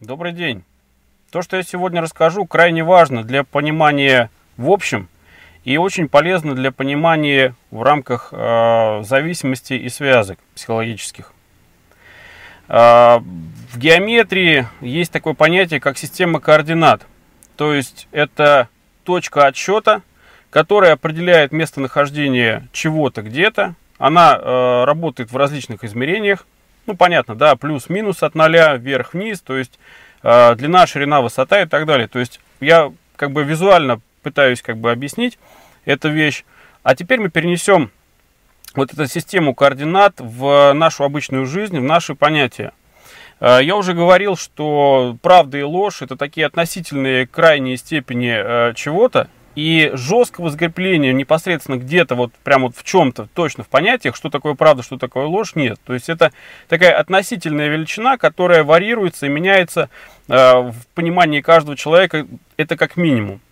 Добрый день. То, что я сегодня расскажу, крайне важно для понимания в общем и очень полезно для понимания в рамках э, зависимости и связок психологических. Э, в геометрии есть такое понятие, как система координат. То есть это точка отсчета, которая определяет местонахождение чего-то где-то. Она э, работает в различных измерениях. Ну, понятно, да, плюс-минус от нуля, вверх-вниз, то есть э, длина, ширина, высота и так далее. То есть я как бы визуально пытаюсь как бы объяснить эту вещь. А теперь мы перенесем вот эту систему координат в нашу обычную жизнь, в наши понятия. Э, я уже говорил, что правда и ложь это такие относительные крайние степени э, чего-то, и жесткого закрепления непосредственно где-то вот прям вот в чем-то, точно в понятиях, что такое правда, что такое ложь, нет. То есть это такая относительная величина, которая варьируется и меняется э, в понимании каждого человека, это как минимум.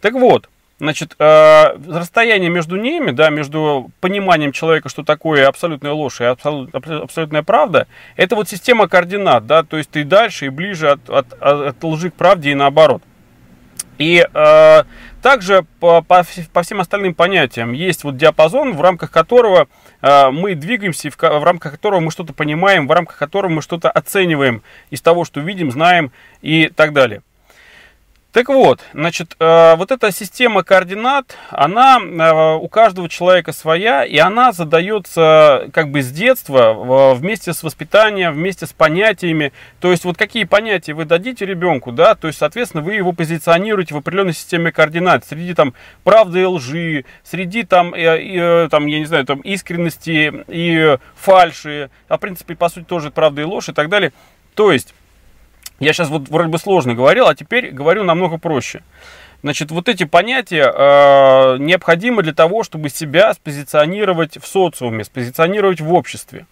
Так вот, Значит, э, расстояние между ними, да, между пониманием человека, что такое абсолютная ложь и абсолют, абсолютная правда, это вот система координат, да, то есть ты дальше и ближе от, от, от лжи к правде и наоборот. И э, также по, по, по всем остальным понятиям есть вот диапазон, в рамках которого э, мы двигаемся, в, в рамках которого мы что-то понимаем, в рамках которого мы что-то оцениваем из того, что видим, знаем и так далее. Так вот, значит, э, вот эта система координат, она э, у каждого человека своя, и она задается как бы с детства, вместе с воспитанием, вместе с понятиями. То есть, вот какие понятия вы дадите ребенку, да, то есть, соответственно, вы его позиционируете в определенной системе координат, среди там правды и лжи, среди там, э, там я не знаю, там искренности и фальши, а в принципе, по сути, тоже правда и ложь и так далее. То есть, я сейчас вот вроде бы сложно говорил, а теперь говорю намного проще. Значит, вот эти понятия э, необходимы для того, чтобы себя спозиционировать в социуме, спозиционировать в обществе.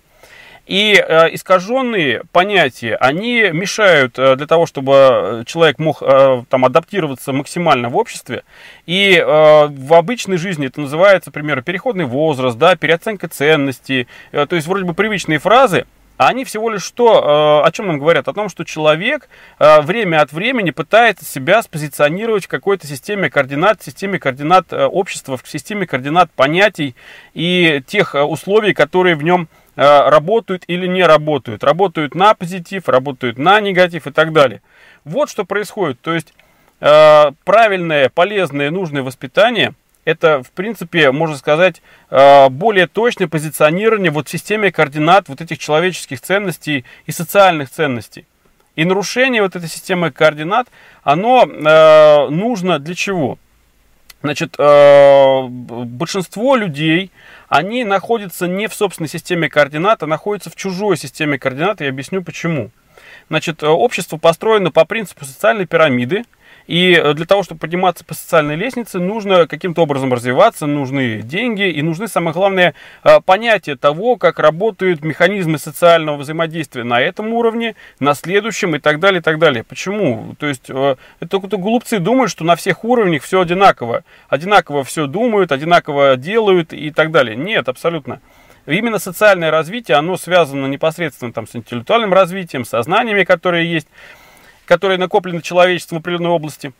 И э, искаженные понятия, они мешают э, для того, чтобы человек мог э, там, адаптироваться максимально в обществе. И э, в обычной жизни это называется, например, переходный возраст, да, переоценка ценностей. Э, то есть вроде бы привычные фразы, они всего лишь что, э, о чем нам говорят? О том, что человек э, время от времени пытается себя спозиционировать в какой-то системе координат, в системе координат э, общества, в системе координат понятий и тех условий, которые в нем работают или не работают. Работают на позитив, работают на негатив и так далее. Вот что происходит. То есть правильное, полезное, нужное воспитание – это, в принципе, можно сказать, э, более точное позиционирование вот в системе координат вот этих человеческих ценностей и социальных ценностей. И нарушение вот этой системы координат, оно э, нужно для чего? Значит, э, большинство людей, они находятся не в собственной системе координат, а находятся в чужой системе координат, и я объясню почему. Значит, общество построено по принципу социальной пирамиды, и э, для того, чтобы подниматься по социальной лестнице, нужно каким-то образом развиваться, нужны деньги и нужны, самое главное, э, понятие того, как работают механизмы социального взаимодействия на этом уровне, на следующем и так далее, и так далее. Почему? То есть, э, это только глупцы думают, что на всех уровнях все одинаково. Одинаково все думают, одинаково делают и так далее. Нет, абсолютно. Именно социальное развитие, оно связано непосредственно там, с интеллектуальным развитием, со знаниями, которые есть которые накоплены человечеством в определенной области.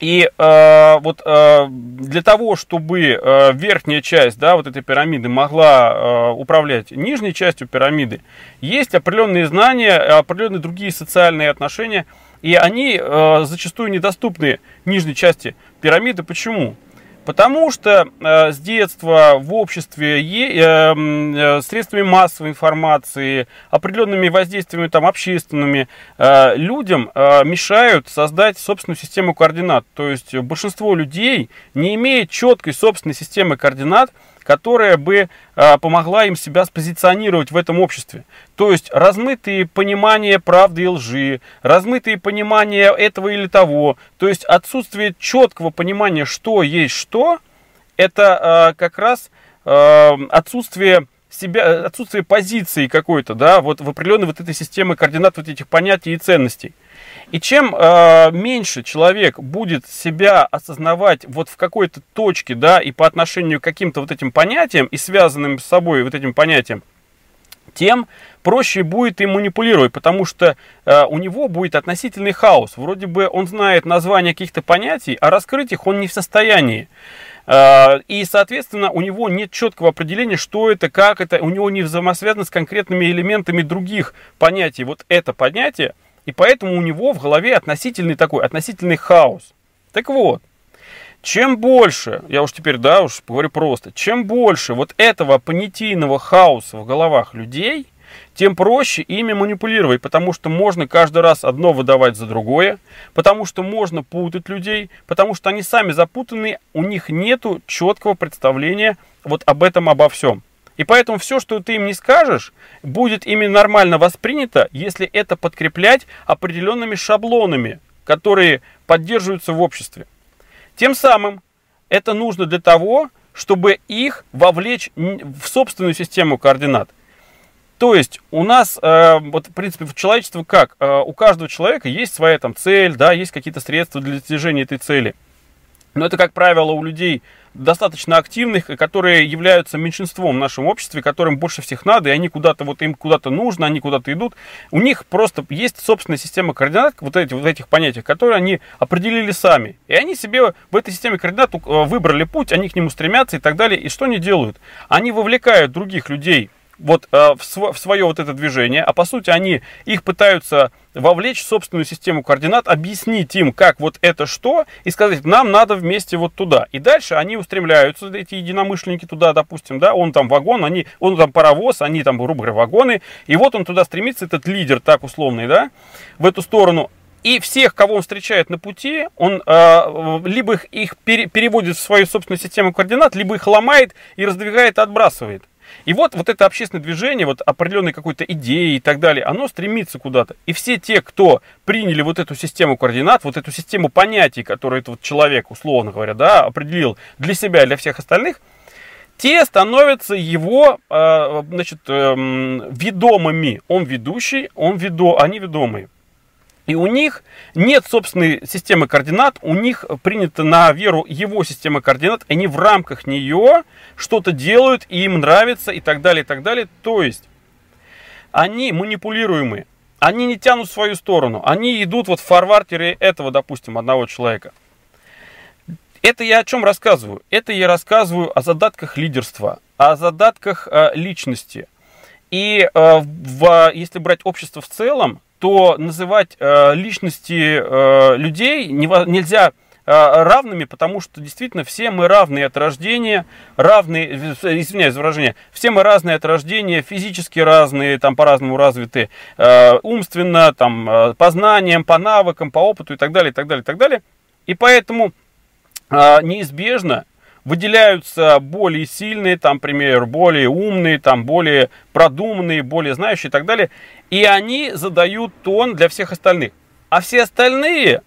И э, вот э, для того, чтобы э, верхняя часть да, вот этой пирамиды могла э, управлять нижней частью пирамиды, есть определенные знания, определенные другие социальные отношения, и они э, зачастую недоступны нижней части пирамиды. Почему? Потому что э, с детства в обществе е, э, э, средствами массовой информации, определенными воздействиями там, общественными э, людям э, мешают создать собственную систему координат. То есть большинство людей не имеет четкой собственной системы координат, которая бы э, помогла им себя спозиционировать в этом обществе. То есть размытые понимания правды и лжи, размытые понимания этого или того, то есть отсутствие четкого понимания, что есть что, это э, как раз э, отсутствие себя, отсутствие позиции какой-то, да, вот в определенной вот этой системе координат вот этих понятий и ценностей. И чем э, меньше человек будет себя осознавать вот в какой-то точке, да, и по отношению к каким-то вот этим понятиям и связанным с собой вот этим понятиям, тем проще будет им манипулировать, потому что э, у него будет относительный хаос. Вроде бы он знает название каких-то понятий, а раскрыть их он не в состоянии. Э, и, соответственно, у него нет четкого определения, что это, как это, у него не взаимосвязано с конкретными элементами других понятий. Вот это понятие, и поэтому у него в голове относительный такой, относительный хаос. Так вот, чем больше, я уж теперь, да, уж говорю просто, чем больше вот этого понятийного хаоса в головах людей, тем проще ими манипулировать, потому что можно каждый раз одно выдавать за другое, потому что можно путать людей, потому что они сами запутанные, у них нету четкого представления вот об этом, обо всем. И поэтому все, что ты им не скажешь, будет ими нормально воспринято, если это подкреплять определенными шаблонами, которые поддерживаются в обществе. Тем самым это нужно для того, чтобы их вовлечь в собственную систему координат. То есть у нас, э, вот в принципе, в человечестве как? Э, у каждого человека есть своя там цель, да, есть какие-то средства для достижения этой цели. Но это, как правило, у людей достаточно активных, которые являются меньшинством в нашем обществе, которым больше всех надо, и они куда-то, вот им куда-то нужно, они куда-то идут. У них просто есть собственная система координат, вот, эти, вот этих понятий, которые они определили сами. И они себе в этой системе координат э, выбрали путь, они к нему стремятся и так далее. И что они делают? Они вовлекают других людей вот э, в, св- в свое вот это движение, а по сути они их пытаются вовлечь в собственную систему координат, объяснить им, как вот это что, и сказать, нам надо вместе вот туда. И дальше они устремляются, эти единомышленники туда, допустим, да, он там вагон, они, он там паровоз, они там, грубо говоря, вагоны, и вот он туда стремится, этот лидер так условный, да, в эту сторону. И всех, кого он встречает на пути, он э, либо их, их пере, переводит в свою собственную систему координат, либо их ломает и раздвигает, отбрасывает. И вот, вот это общественное движение, вот определенной какой-то идеи и так далее, оно стремится куда-то. И все те, кто приняли вот эту систему координат, вот эту систему понятий, которую этот вот человек, условно говоря, да, определил для себя и для всех остальных, те становятся его, э, значит, эм, ведомыми. Он ведущий, он ведо, они ведомые. И у них нет собственной системы координат, у них принято на веру его система координат, они в рамках нее что-то делают, и им нравится, и так далее, и так далее. То есть, они манипулируемые, они не тянут в свою сторону, они идут вот в фарвартере этого, допустим, одного человека. Это я о чем рассказываю? Это я рассказываю о задатках лидерства, о задатках э, личности. И э, в, если брать общество в целом, то называть э, личности э, людей не, нельзя э, равными, потому что действительно все мы равные от рождения, равные, извиняюсь за выражение, все мы разные от рождения, физически разные, там по-разному развиты, э, умственно, там, э, по знаниям, по навыкам, по опыту и так далее, и так далее, и так далее. И поэтому э, неизбежно выделяются более сильные, там, например, более умные, там, более продуманные, более знающие и так далее. И они задают тон для всех остальных. А все остальные,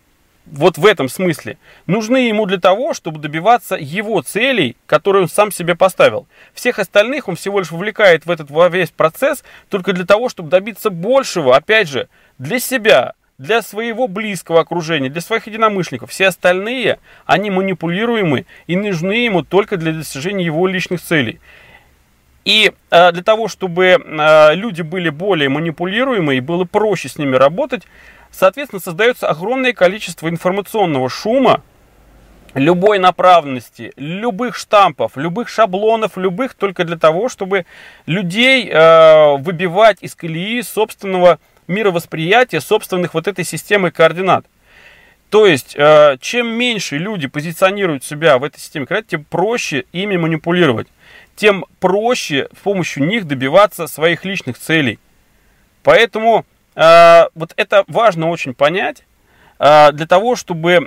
вот в этом смысле, нужны ему для того, чтобы добиваться его целей, которые он сам себе поставил. Всех остальных он всего лишь вовлекает в этот весь процесс только для того, чтобы добиться большего, опять же, для себя, для своего близкого окружения, для своих единомышленников. Все остальные, они манипулируемы и нужны ему только для достижения его личных целей. И э, для того, чтобы э, люди были более манипулируемы и было проще с ними работать, соответственно, создается огромное количество информационного шума, любой направленности, любых штампов, любых шаблонов, любых только для того, чтобы людей э, выбивать из колеи собственного мировосприятия собственных вот этой системы координат. То есть, э, чем меньше люди позиционируют себя в этой системе координат, тем проще ими манипулировать. Тем проще с помощью них добиваться своих личных целей. Поэтому э, вот это важно очень понять э, для того, чтобы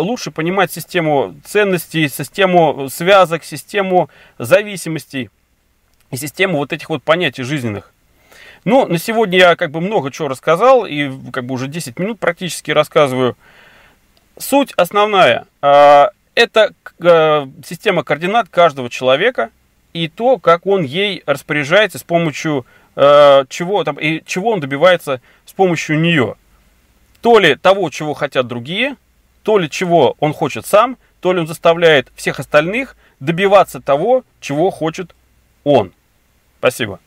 лучше понимать систему ценностей, систему связок, систему зависимостей и систему вот этих вот понятий жизненных. Ну, на сегодня я как бы много чего рассказал, и как бы уже 10 минут практически рассказываю. Суть основная. А, это а, система координат каждого человека и то, как он ей распоряжается с помощью а, чего, там, и чего он добивается с помощью нее. То ли того, чего хотят другие, то ли чего он хочет сам, то ли он заставляет всех остальных добиваться того, чего хочет он. Спасибо.